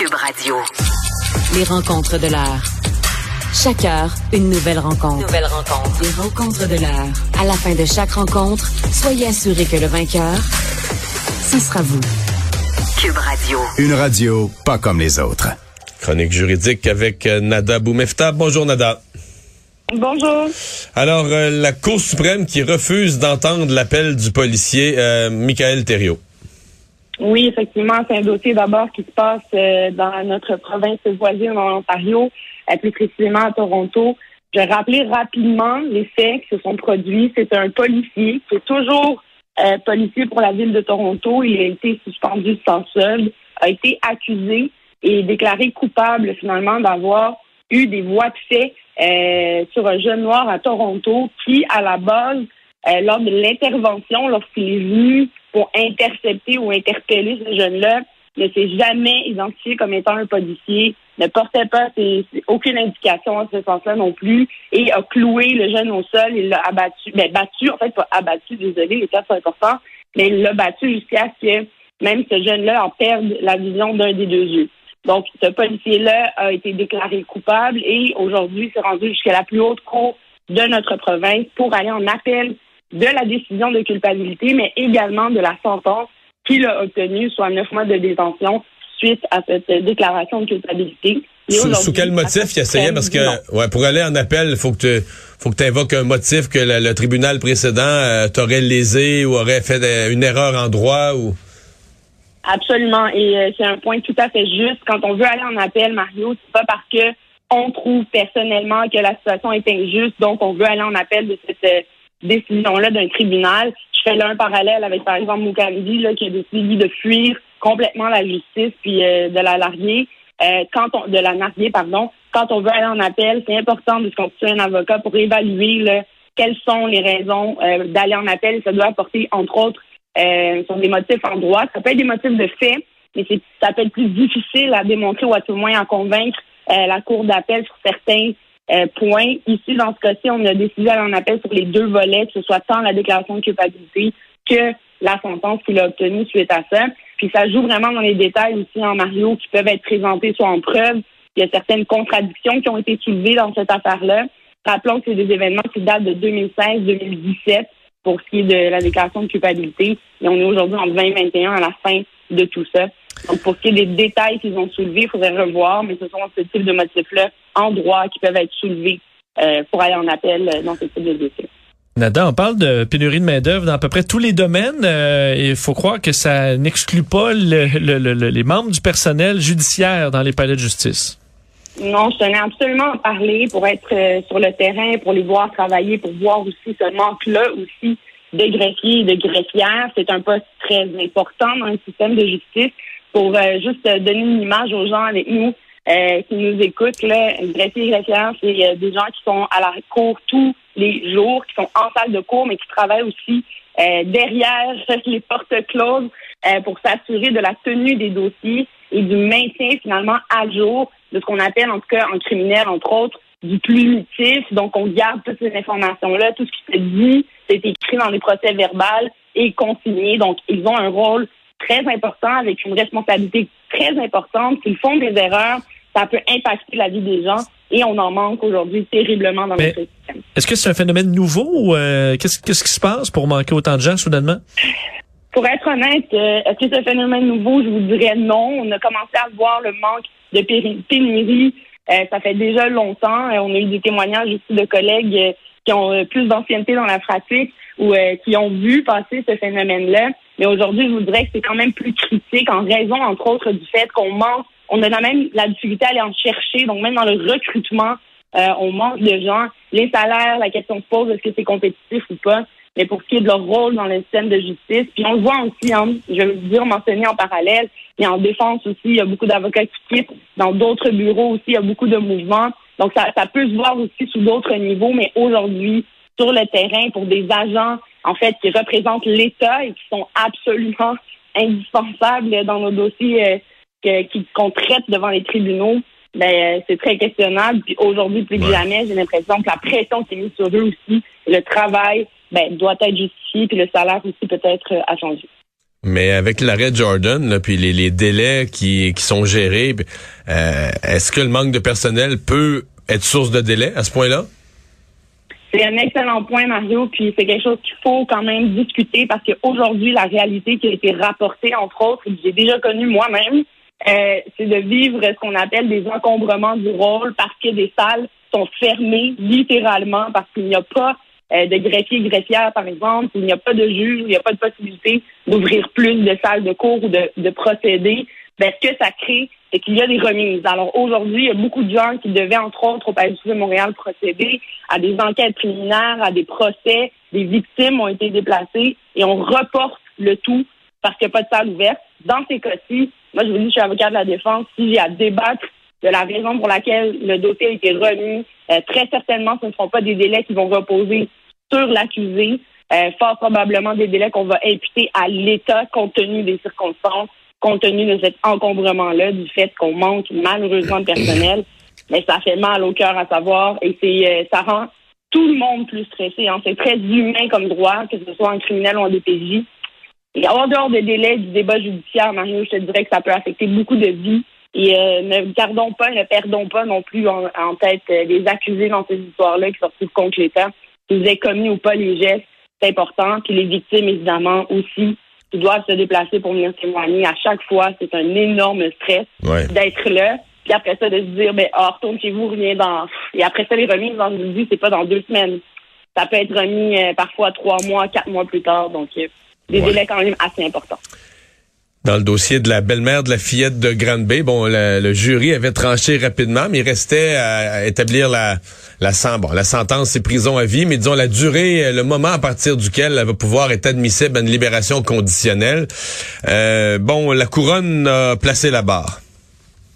Cube Radio. Les rencontres de l'heure. Chaque heure, une nouvelle rencontre. Nouvelle rencontre. Les rencontres de l'heure. À la fin de chaque rencontre, soyez assurés que le vainqueur, ce sera vous. Cube Radio. Une radio pas comme les autres. Chronique juridique avec euh, Nada Boumefta. Bonjour Nada. Bonjour. Alors, euh, la Cour suprême qui refuse d'entendre l'appel du policier euh, Michael Thériault. Oui, effectivement, c'est un dossier d'abord qui se passe euh, dans notre province voisine en Ontario, euh, plus précisément à Toronto. Je rappeler rapidement les faits qui se sont produits. C'est un policier qui est toujours euh, policier pour la ville de Toronto. Il a été suspendu sans solde, a été accusé et déclaré coupable finalement d'avoir eu des voies de fait euh, sur un jeune noir à Toronto qui, à la base, euh, lors de l'intervention, lorsqu'il est venu pour intercepter ou interpeller ce jeune-là, ne s'est jamais identifié comme étant un policier, ne portait pas ses- aucune indication en ce sens-là non plus, et a cloué le jeune au sol, il l'a abattu, ben, battu, en fait, pas abattu, désolé, les cas sont importants, mais il l'a battu jusqu'à ce que même ce jeune-là en perde la vision d'un des deux yeux. Donc, ce policier-là a été déclaré coupable et aujourd'hui s'est rendu jusqu'à la plus haute cour de notre province pour aller en appel de la décision de culpabilité, mais également de la sentence qu'il a obtenue, soit neuf mois de détention suite à cette euh, déclaration de culpabilité. Sous, quel motif il essayait? Parce que ouais, pour aller en appel, il faut que tu faut que invoques un motif que le, le tribunal précédent euh, t'aurait lésé ou aurait fait euh, une erreur en droit ou. Absolument. Et euh, c'est un point tout à fait juste. Quand on veut aller en appel, Mario, c'est pas parce que on trouve personnellement que la situation est injuste, donc on veut aller en appel de cette décision-là d'un tribunal. Je fais là un parallèle avec, par exemple, Moukandi, là, qui a décidé de fuir complètement la justice puis euh, de la larguer. Euh, quand on, de la narguer, pardon. Quand on veut aller en appel, c'est important de se constituer un avocat pour évaluer là, quelles sont les raisons euh, d'aller en appel. Ça doit apporter, entre autres, euh, sur des motifs en droit. Ça peut être des motifs de fait, mais ça peut être plus difficile à démontrer ou à tout le moins à convaincre euh, la Cour d'appel sur certains euh, points. Ici, dans ce cas-ci, on a décidé d'aller en appel sur les deux volets, que ce soit tant la déclaration de culpabilité que la sentence qu'il a obtenue suite à ça. Puis ça joue vraiment dans les détails aussi en Mario qui peuvent être présentés soit en preuve. Il y a certaines contradictions qui ont été soulevées dans cette affaire-là. Rappelons que c'est des événements qui datent de 2016-2017 pour ce qui est de la déclaration de culpabilité. Et on est aujourd'hui en 2021 à la fin de tout ça. Donc, pour ce qui est des détails qu'ils ont soulevés, il faudrait revoir, mais ce sont ce type de motifs-là en droit qui peuvent être soulevés euh, pour aller en appel euh, dans ce type de dossier. Nada, on parle de pénurie de main-d'œuvre dans à peu près tous les domaines. Euh, Il faut croire que ça n'exclut pas le- le- le- le- les membres du personnel judiciaire dans les palais de justice. Non, je tenais absolument à en parler pour être euh, sur le terrain, pour les voir travailler, pour voir aussi ce manque-là aussi de greffiers et de greffières. C'est un poste très important dans le système de justice. Pour euh, juste donner une image aux gens avec nous euh, qui nous écoutent, là, greffier et greffière, c'est euh, des gens qui sont à la cour tous les jours, qui sont en salle de cours, mais qui travaillent aussi derrière les portes closes pour s'assurer de la tenue des dossiers et du maintien finalement à jour de ce qu'on appelle, en tout cas en criminel, entre autres, du plumitif. Donc, on garde toutes ces informations-là, tout ce qui se dit, c'est écrit dans les procès verbales et consigné. Donc, ils ont un rôle très important avec une responsabilité très importante. S'ils font des erreurs, ça peut impacter la vie des gens et on en manque aujourd'hui terriblement dans Mais- notre système. Est-ce que c'est un phénomène nouveau ou euh, qu'est-ce qu'est-ce qui se passe pour manquer autant de gens soudainement? Pour être honnête, euh, est-ce que c'est un phénomène nouveau? Je vous dirais non. On a commencé à voir le manque de pénurie. euh, ça fait déjà longtemps. On a eu des témoignages aussi de collègues qui ont plus d'ancienneté dans la pratique ou qui ont vu passer ce phénomène-là. Mais aujourd'hui, je vous dirais que c'est quand même plus critique en raison, entre autres, du fait qu'on manque. On a même la difficulté à aller en chercher. Donc, même dans le recrutement, euh, on manque de gens. Les salaires, la question se pose, est-ce que c'est compétitif ou pas? mais pour ce qui est de leur rôle dans le système de justice. Puis on le voit aussi, hein, je vous dire, mentionner en parallèle, et en défense aussi, il y a beaucoup d'avocats qui quittent. Dans d'autres bureaux aussi, il y a beaucoup de mouvements. Donc ça, ça peut se voir aussi sous d'autres niveaux, mais aujourd'hui, sur le terrain, pour des agents, en fait, qui représentent l'État et qui sont absolument indispensables dans nos dossiers euh, qu'on traite devant les tribunaux, ben, euh, c'est très questionnable. Puis aujourd'hui, plus que Ouais. jamais, j'ai l'impression que la pression qui est mise sur eux aussi, le travail, ben, doit être justifié, puis le salaire aussi peut-être euh, à changer. Mais avec l'arrêt Jordan, là, puis les, les délais qui, qui sont gérés, euh, est-ce que le manque de personnel peut être source de délai à ce point-là? C'est un excellent point, Mario, puis c'est quelque chose qu'il faut quand même discuter parce qu'aujourd'hui, la réalité qui a été rapportée, entre autres, et que j'ai déjà connue moi-même, euh, c'est de vivre ce qu'on appelle des encombrements du rôle parce que des salles sont fermées littéralement parce qu'il n'y a pas euh, de greffier greffière, par exemple, il n'y a pas de juge, il n'y a pas de possibilité d'ouvrir plus de salles de cours ou de, de procéder. Ben, ce que ça crée, c'est qu'il y a des remises. Alors aujourd'hui, il y a beaucoup de gens qui devaient, entre autres, au Palais de Montréal, procéder à des enquêtes préliminaires, à des procès. Des victimes ont été déplacées et on reporte le tout parce qu'il n'y a pas de salle ouverte. Dans ces cas-ci, moi, je vous dis, je suis avocat de la défense. Si j'ai à débattre de la raison pour laquelle le dossier a été remis, euh, très certainement, ce ne seront pas des délais qui vont reposer sur l'accusé. Euh, fort probablement des délais qu'on va imputer à l'État compte tenu des circonstances compte tenu de cet encombrement-là, du fait qu'on manque malheureusement de personnel. Mais ça fait mal au cœur à savoir et c'est euh, ça rend tout le monde plus stressé. Hein. C'est très humain comme droit, que ce soit en criminel ou en DPJ. Et en dehors des délais du débat judiciaire, Mario, je te dirais que ça peut affecter beaucoup de vies. Et euh, ne gardons pas, ne perdons pas non plus en, tête euh, les accusés dans ces histoires-là qui se retrouvent contre l'État. Qu'ils aient commis ou pas les gestes, c'est important. Puis les victimes, évidemment, aussi qui doivent se déplacer pour venir témoigner. À chaque fois, c'est un énorme stress d'être là. Puis après ça, de se dire, ben, oh, retourne chez vous, reviens dans. Et après ça, les remises, dans le dis, c'est pas dans deux semaines. Ça peut être remis euh, parfois trois mois, quatre mois plus tard. Donc, euh, des délais quand même assez importants. Dans le dossier de la belle-mère de la fillette de Grande Bay, bon, le, jury avait tranché rapidement, mais il restait à, établir la, la, bon, la sentence, c'est prison à vie, mais disons la durée, le moment à partir duquel elle va pouvoir être admissible à une libération conditionnelle. Euh, bon, la couronne a placé la barre.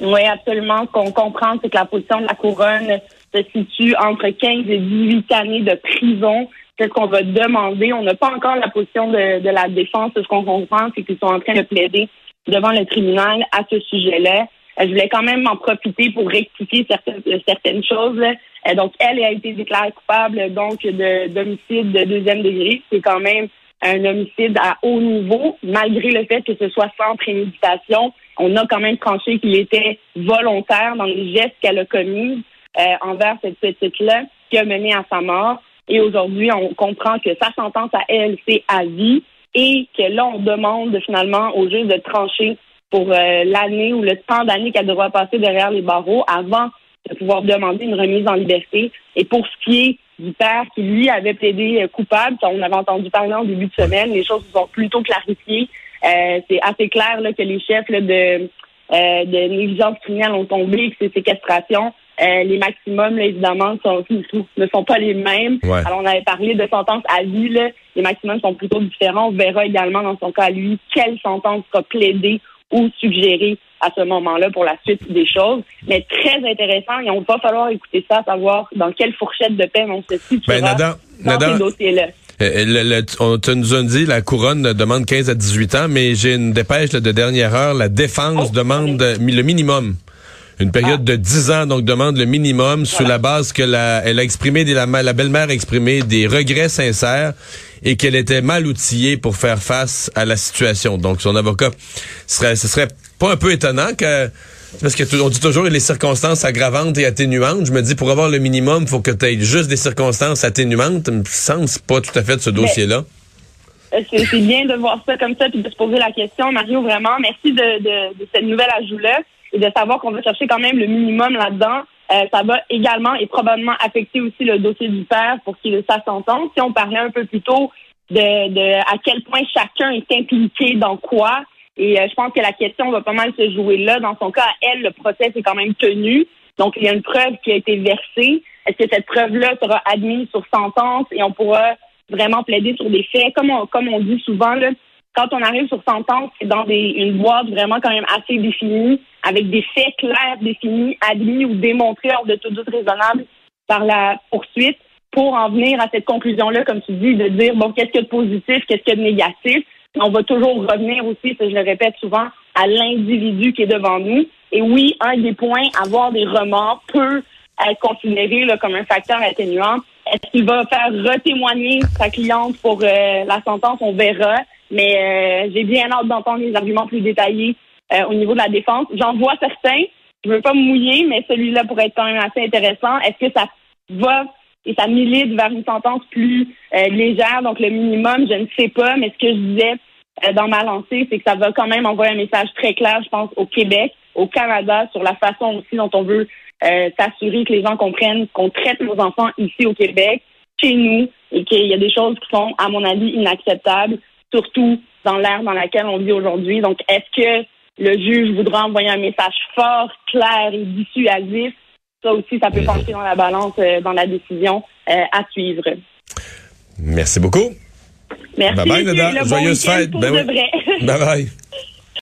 Oui, absolument. Ce qu'on comprend, c'est que la position de la couronne se situe entre 15 et 18 années de prison Qu'est-ce qu'on va demander? On n'a pas encore la position de, de la défense. Ce qu'on comprend, c'est qu'ils sont en train de plaider devant le tribunal à ce sujet-là. Euh, je voulais quand même en profiter pour rectifier certaines, certaines choses. Euh, donc, elle a été déclarée coupable donc de d'homicide de deuxième degré. C'est quand même un homicide à haut niveau, malgré le fait que ce soit sans préméditation. On a quand même tranché qu'il était volontaire dans les gestes qu'elle a commis euh, envers cette petite-là qui a mené à sa mort. Et aujourd'hui, on comprend que sa sentence à elle, c'est à vie et que là, on demande finalement au juge de trancher pour euh, l'année ou le temps d'année qu'elle devra passer derrière les barreaux avant de pouvoir demander une remise en liberté. Et pour ce qui est du père qui, lui, avait plaidé euh, coupable, on avait entendu parler en début de semaine, les choses se sont plutôt clarifiées. Euh, c'est assez clair là, que les chefs là, de, euh, de négligence criminelle ont tombé, que c'est séquestration. Euh, les maximums, évidemment, sont, ne sont pas les mêmes. Alors, on avait parlé de sentence à vie. Là. Les maximums sont plutôt différents. On verra également dans son cas à lui quelle sentence sera plaidée ou suggérée à ce moment-là pour la suite des choses. Mais très intéressant et on va falloir écouter ça, savoir dans quelle fourchette de peine on se situe ben, dans ces dossiers-là. Euh, le, on te nous a dit la couronne demande 15 à 18 ans, mais j'ai une dépêche de dernière heure. La défense oh, demande le minimum. Une période ah. de 10 ans, donc demande le minimum sous la base que la, elle a exprimé, la, la belle-mère a exprimé des regrets sincères et qu'elle était mal outillée pour faire face à la situation. Donc son avocat serait, ce serait pas un peu étonnant que parce que on dit toujours les circonstances aggravantes et atténuantes. Je me dis pour avoir le minimum, il faut que tu aies juste des circonstances atténuantes. Ça me semble pas tout à fait de ce dossier-là. C'est bien de voir ça comme ça puis de se poser la question, Mario. Vraiment, merci de, de, de cette nouvelle ajout-là et de savoir qu'on va chercher quand même le minimum là-dedans. Euh, ça va également et probablement affecter aussi le dossier du père pour qu'il ait sa sentence. Si on parlait un peu plus tôt de, de à quel point chacun est impliqué dans quoi, et euh, je pense que la question va pas mal se jouer là. Dans son cas, elle, le procès est quand même tenu. Donc, il y a une preuve qui a été versée. Est-ce que cette preuve-là sera admise sur sentence et on pourra vraiment plaider sur des faits? Comme on, comme on dit souvent, là, quand on arrive sur sentence, c'est dans des, une boîte vraiment quand même assez définie, avec des faits clairs définis, admis ou démontrés hors de tout doute raisonnable par la poursuite pour en venir à cette conclusion-là, comme tu dis, de dire, bon, qu'est-ce qu'il y a de positif, qu'est-ce qu'il y a de négatif? On va toujours revenir aussi, je le répète souvent, à l'individu qui est devant nous. Et oui, un des points, avoir des remords peut être considéré là, comme un facteur atténuant. Est-ce qu'il va faire retémoigner sa cliente pour euh, la sentence? On verra. Mais euh, j'ai bien hâte d'entendre les arguments plus détaillés euh, au niveau de la défense. J'en vois certains. Je veux pas me mouiller, mais celui-là pourrait être quand même assez intéressant. Est-ce que ça va et ça milite vers une sentence plus euh, légère, donc le minimum, je ne sais pas, mais ce que je disais dans ma lancée, c'est que ça va quand même envoyer un message très clair, je pense, au Québec, au Canada, sur la façon aussi dont on veut s'assurer que les gens comprennent qu'on traite nos enfants ici au Québec, chez nous, et qu'il y a des choses qui sont, à mon avis, inacceptables surtout dans l'ère dans laquelle on vit aujourd'hui. Donc, est-ce que le juge voudra envoyer un message fort, clair et dissuasif? Ça aussi, ça peut pencher dans la balance euh, dans la décision euh, à suivre. Merci beaucoup. Merci. Bye bye, Nada. Joyeuse fête. Ben oui. Bye bye.